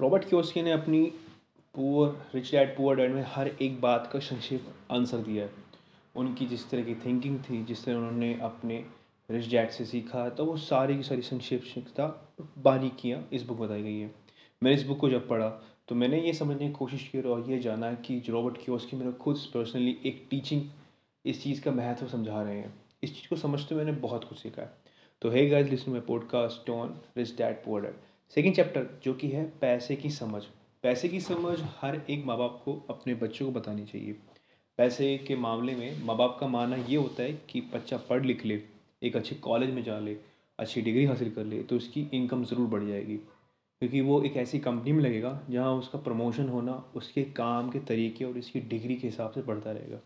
Robert Kiyosaki ने अपनी poor, rich dad, poor dad में हर एक बात का संक्षेप आंसर दिया है। उनकी जिस तरह की थिंकिंग थी, जिस तरह उन्होंने अपने रिच डैड से सीखा तो वो सारी की सारी संक्षिप्तता बारीकियाँ इस बुक बताई गई है। मैंने इस बुक को जब पढ़ा तो मैंने ये समझने की कोशिश की और ये जाना कि रॉबर्ट क्योस्की मेरे खुद पर्सनली एक टीचिंग इस चीज़ का महत्व समझा रहे हैं। इस चीज़ को समझते मैंने बहुत कुछ सीखा है। तो है guys listen my podcast on rich dad poor dad second chapter जो कि है पैसे की समझ। पैसे की समझ हर एक माँ बाप को अपने बच्चों को बतानी चाहिए। पैसे के मामले में माँ बाप का मानना ये होता है कि बच्चा पढ़ लिख ले, एक अच्छे कॉलेज में जा ले, अच्छी डिग्री हासिल कर ले तो उसकी इनकम ज़रूर बढ़ जाएगी। क्योंकि वो एक ऐसी कंपनी में लगेगा जहाँ उसका प्रमोशन होना, उसके काम के तरीके और इसकी डिग्री के हिसाब से बढ़ता रहेगा।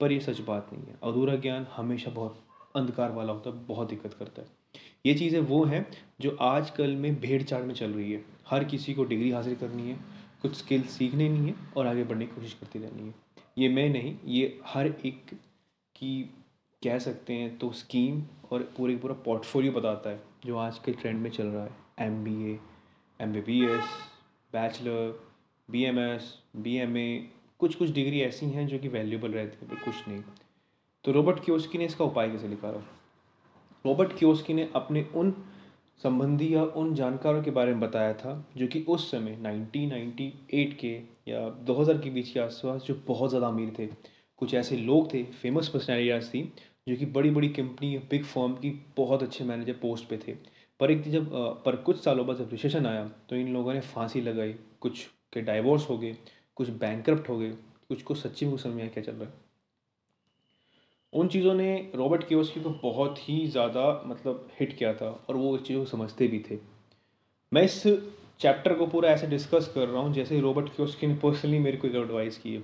पर ये सच बात नहीं है। अधूरा ज्ञान हमेशा बहुत अंधकार वाला होता है, बहुत दिक्कत करता है। ये चीज़ें वो हैं जो आजकल में भेड़ चाड़ में चल रही है। हर किसी को डिग्री हासिल करनी है, कुछ स्किल सीखने नहीं है और आगे बढ़ने की कोशिश करती रहनी है। ये मैं नहीं, ये हर एक की कह सकते हैं तो स्कीम और पूरे पूरा पोर्टफोलियो बताता है जो आज के ट्रेंड में चल रहा है। M B M B B S, bachelor, B M S, B M A कुछ कुछ डिग्री ऐसी हैं जो कि वैल्यूबल रहती है कुछ नहीं। तो रॉबर्ट क्योस्की ने इसका उपाय कैसे निकाला? रॉबर्ट क्योस्की ने अपने उन संबंधी या उन जानकारों के बारे में बताया था, जो कि उस समय 1998 के या 2000 के बीच के आसपास जो बहुत ज़्यादा अमीर थे। कुछ ऐसे लोग थे फ़ेमस पर्सनैलिटीज़ थी, जो कि बड़ी बड़ी कंपनी बिग फॉर्म की बहुत अच्छे मैनेजर पोस्ट पे थे। पर एक जब पर कुछ सालों बाद जब रिसेशन आया तो इन लोगों ने फांसी लगाई। कुछ के डाइवोर्स हो गए, कुछ बैंक हो गए, कुछ को सच्ची में समझ में क्या चल रहा है। उन चीज़ों ने रॉबर्ट केवस्की को बहुत ही ज़्यादा मतलब हिट किया था और वो इस चीज़ों को समझते भी थे। मैं इस चैप्टर को पूरा ऐसे डिस्कस कर रहा हूँ जैसे रॉबर्ट क्योस्की ने पर्सनली मेरे को एडवाइस की है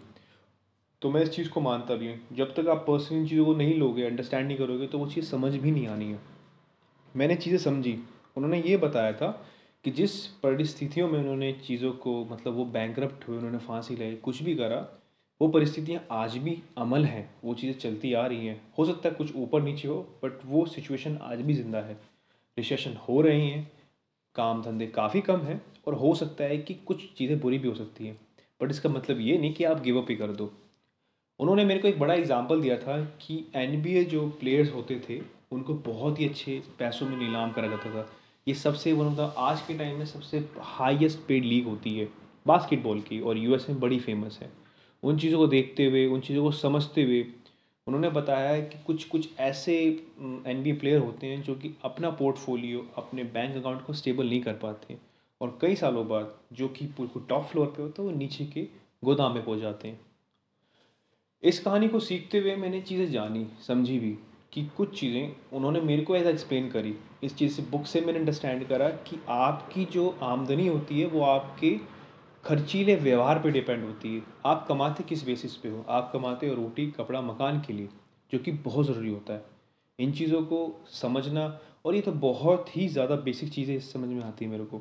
तो मैं इस चीज़ को मानता भी हूँ। जब तक आप पर्सनली चीज़ों को नहीं लोगे अंडरस्टैंड नहीं करोगे तो वो चीज़ समझ भी नहीं आनी है। मैंने चीज़ें समझी। उन्होंने ये बताया था कि जिस परिस्थितियों में उन्होंने चीज़ों को मतलब वो बैंक हुए, उन्होंने फांसी लाई, कुछ भी करा वो परिस्थितियाँ आज भी अमल हैं, वो चीज़ें चलती आ रही हैं। हो सकता है कुछ ऊपर नीचे हो बट वो सिचुएशन आज भी ज़िंदा है। रिसेशन हो रही हैं, काम धंधे काफ़ी कम हैं, और हो सकता है कि कुछ चीज़ें बुरी भी हो सकती हैं। बट इसका मतलब ये नहीं कि आप गिव अप ही कर दो। उन्होंने मेरे को एक बड़ा एग्ज़ाम्पल दिया था कि एनबीए जो प्लेयर्स होते थे, उनको बहुत ही अच्छे पैसों में नीलाम करा जाता था। ये सबसे वन ऑफ़ द आज के टाइम में सबसे हाईएस्ट पेड लीग होती है बास्केटबॉल की, और यूएस में बड़ी फ़ेमस है। उन चीज़ों को देखते हुए, उन चीज़ों को समझते हुए उन्होंने बताया है कि कुछ कुछ ऐसे एन बी प्लेयर होते हैं जो कि अपना पोर्टफोलियो अपने बैंक अकाउंट को स्टेबल नहीं कर पाते और कई सालों बाद जो कि टॉप फ्लोर पे होता है, वो नीचे के गोदाम में पहुँच जाते हैं। इस कहानी को सीखते हुए मैंने चीज़ें जानी, समझी भी कि कुछ चीज़ें उन्होंने मेरे को ऐसा एक्सप्लेन करी। इस चीज़ से बुक से मैंने अंडरस्टैंड करा कि आपकी जो आमदनी होती है, वो आपके खर्चीले व्यवहार पे डिपेंड होती है। आप कमाते किस बेसिस पे हो? आप कमाते हो रोटी, कपड़ा, मकान के लिए, जो कि बहुत ज़रूरी होता है। इन चीज़ों को समझना, और ये तो बहुत ही ज़्यादा बेसिक चीज़ें इस समझ में आती है मेरे को।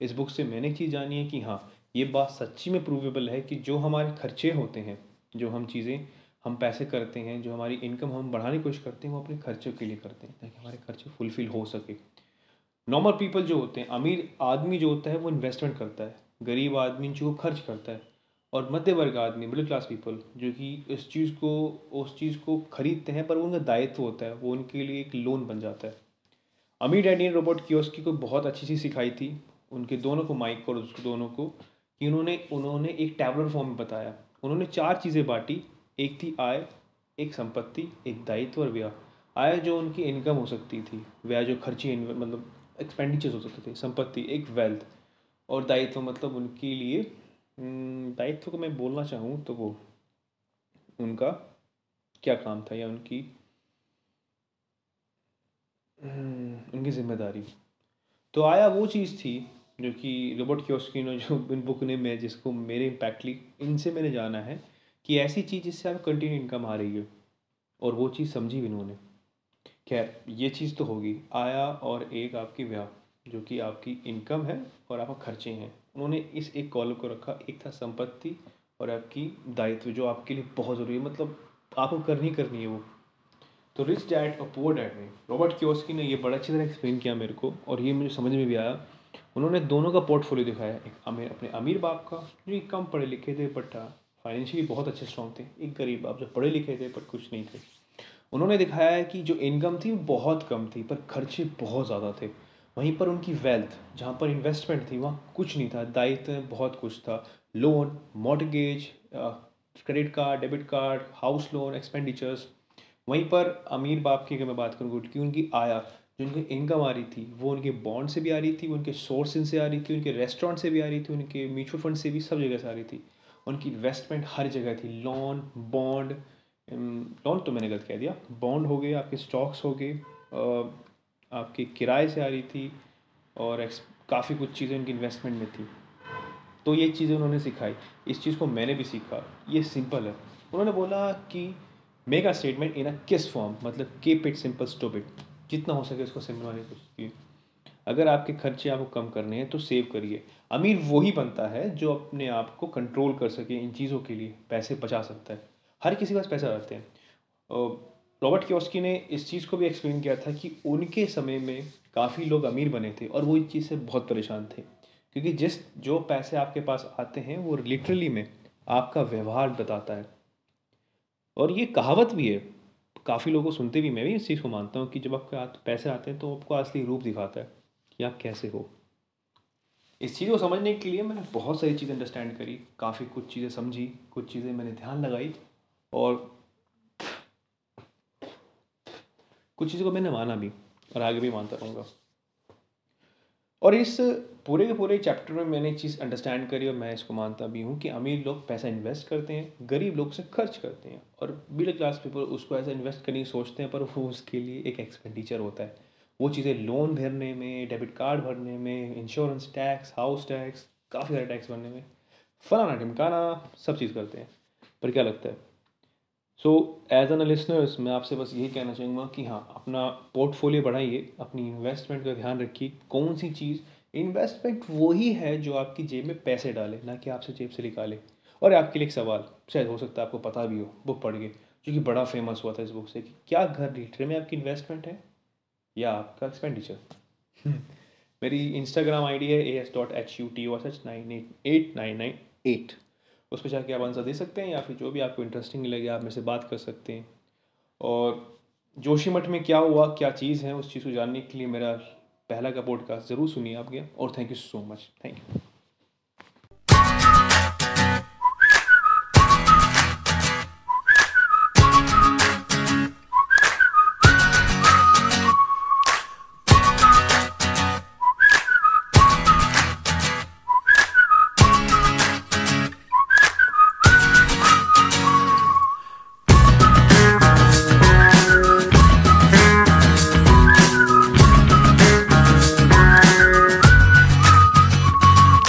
इस बुक से मैंने चीज़ जानी है कि हाँ ये बात सच्ची में प्रूवेबल है कि जो हमारे खर्चे होते हैं, जो हम चीज़ें, हम पैसे करते हैं, जो हमारी इनकम हम बढ़ाने की कोशिश करते हैं, वो अपने खर्चों के लिए करते हैं, ताकि हमारे खर्चे फुलफिल हो सके। नॉर्मल पीपल जो होते हैं, अमीर आदमी जो होता है, वो इन्वेस्टमेंट करता है। गरीब आदमी जो खर्च करता है और मध्य वर्ग आदमी मिडिल क्लास पीपल जो कि इस चीज़ को, उस चीज़ को खरीदते हैं, पर वो उनका दायित्व होता है, वो उनके लिए एक लोन बन जाता है। अमीर डैडी ने रोबोट कियोस्की को बहुत अच्छी चीज़ सिखाई थी, उनके दोनों को, माइक और उसको दोनों को, कि उन्होंने उन्होंने एक टैबलर फॉर्म में बताया। उन्होंने चार चीज़ें बांटी, एक थी आय, एक संपत्ति, एक दायित्व और ब्याह आय जो उनकी इनकम हो सकती थी ब्याह जो खर्ची मतलब एक्सपेंडिचर्स हो सकते थे, संपत्ति, एक वेल्थ और दायित्व मतलब उनके लिए हम्म, दायित्व को मैं बोलना चाहूँ तो वो उनका क्या काम था या उनकी हम्म, उनकी ज़िम्मेदारी। तो आया वो चीज़ थी जो कि रोबोट क्योस्किनो जो इन बुक ने मैं जिसको मेरे इम्पैक्ट ली इनसे मैंने जाना है कि ऐसी चीज़ जिससे आप कंटिन्यू इनकम आ रही है और वो चीज़ समझी इन्होंने। खैर ये चीज़ तो होगी। आया और एक आपकी व्याह जो कि आपकी इनकम है और आपका खर्चे हैं। उन्होंने इस एक कॉलम को रखा, एक था संपत्ति और आपकी दायित्व, जो आपके लिए बहुत ज़रूरी है। मतलब आपको करनी करनी है वो। तो रिच डैड और पुअर डैड में रॉबर्ट क्योस्की ने ये बड़ा अच्छी तरह एक्सप्लेन किया मेरे को और ये मुझे समझ में भी आया। उन्होंने दोनों का पोर्टफोलियो दिखाया। एक अमीर, अपने अमीर बाप का, जो कम पढ़े लिखे थे बट फाइनेंशियली बहुत अच्छे स्ट्रॉन्ग थे। एक गरीब बाप जो पढ़े लिखे थे बट कुछ नहीं थे। उन्होंने दिखाया है कि जो इनकम थी बहुत कम थी, पर खर्चे बहुत ज़्यादा थे। वहीं पर उनकी वेल्थ जहाँ पर इन्वेस्टमेंट थी, वहाँ कुछ नहीं था। दायित्व बहुत कुछ था। Loan mortgage credit card debit card house loan expenditures वहीं पर अमीर बाप की अगर मैं बात करूँ कि उनकी आया, जो उनकी इनकम आ रही थी, वो उनके बॉन्ड से भी आ रही थी, उनके सोर्स से आ रही थी, उनके रेस्टोरेंट से भी आ रही थी, उनके म्यूचुअल फंड से भी सब जगह से आ रही थी। उनकी इन्वेस्टमेंट हर जगह थी। लोन बॉन्ड लोन तो मैंने गलत कह दिया। बॉन्ड हो गए, आपके स्टॉक्स हो गए आपके किराए से आ रही थी और काफ़ी कुछ चीज़ें उनकी इन्वेस्टमेंट में थी। तो ये चीज़ें उन्होंने सिखाई। इस चीज़ को मैंने भी सीखा। ये सिंपल है। उन्होंने बोला कि मेक अ स्टेटमेंट इन अ किस फॉर्म मतलब keep it simple stop it जितना हो सके उसको सिंपल वाले कुछ अगर आपके खर्चे आपको कम करने हैं तो सेव करिए। अमीर वही बनता है जो अपने आप को कंट्रोल कर सके इन चीज़ों के लिए। पैसे बचा सकता है। हर किसी के पास पैसा रहते हैं। रॉबर्ट क्योस्की ने इस चीज़ को भी एक्सप्लेन किया था कि उनके समय में काफ़ी लोग अमीर बने थे और वो इस चीज़ से बहुत परेशान थे। क्योंकि जिस, जो पैसे आपके पास आते हैं, वो लिटरली में आपका व्यवहार बताता है। और ये कहावत भी है। काफ़ी लोगों सुनते भी, मैं भी इस चीज़ को मानता हूँ कि जब आपके हाथ पैसे आते हैं तो आपको असली रूप दिखाता है कि आप कैसे हो। इस चीज़ को समझने के लिए मैंने बहुत सारी चीज़ें अंडरस्टैंड करी, काफ़ी कुछ चीज़ें समझी, कुछ चीज़ें मैंने ध्यान लगाई, और कुछ चीज़ों को मैंने माना भी, और आगे भी मानता रहूँगा। और इस पूरे के पूरे चैप्टर में मैंने चीज़ अंडरस्टैंड करी और मैं इसको मानता भी हूँ कि अमीर लोग पैसा इन्वेस्ट करते हैं, गरीब लोग से खर्च करते हैं और मिडिल क्लास पीपल उसको ऐसा इन्वेस्ट करने की सोचते हैं, पर वो उसके लिए एक एक्सपेंडिचर होता है। वो चीज़ें लोन भरने में डेबिट कार्ड भरने में इंश्योरेंस टैक्स हाउस टैक्स काफ़ी सारे टैक्स भरने में, फलाना ढिमकाना सब चीज़ करते हैं। पर क्या लगता है? सो एज एन लिसनर्स मैं आपसे बस यही कहना चाहूँगा कि हाँ अपना पोर्टफोलियो बढ़ाइए, अपनी इन्वेस्टमेंट का ध्यान रखिए। कौन सी चीज़? इन्वेस्टमेंट वही है जो आपकी जेब में पैसे डाले, ना कि आपसे जेब से निकाले। और आपके लिए एक सवाल, शायद हो सकता है आपको पता भी हो बुक पढ़ के, जो कि बड़ा फ़ेमस हुआ था इस बुक से कि क्या घर लीटर में आपकी इन्वेस्टमेंट है? या आपका एक्सपेंडिचर मेरी इंस्टाग्राम आई डी है A S dot H U T O S H nine eight eight nine nine eight उस पर जाके आप आंसर दे सकते हैं या फिर जो भी आपको इंटरेस्टिंग लगे, आप मेरे से बात कर सकते हैं। और जोशीमठ में क्या हुआ, क्या चीज़ है, उस चीज़ को जानने के लिए मेरा पहला का पॉडकास्ट ज़रूर सुनिए आपके और thank you so much thank you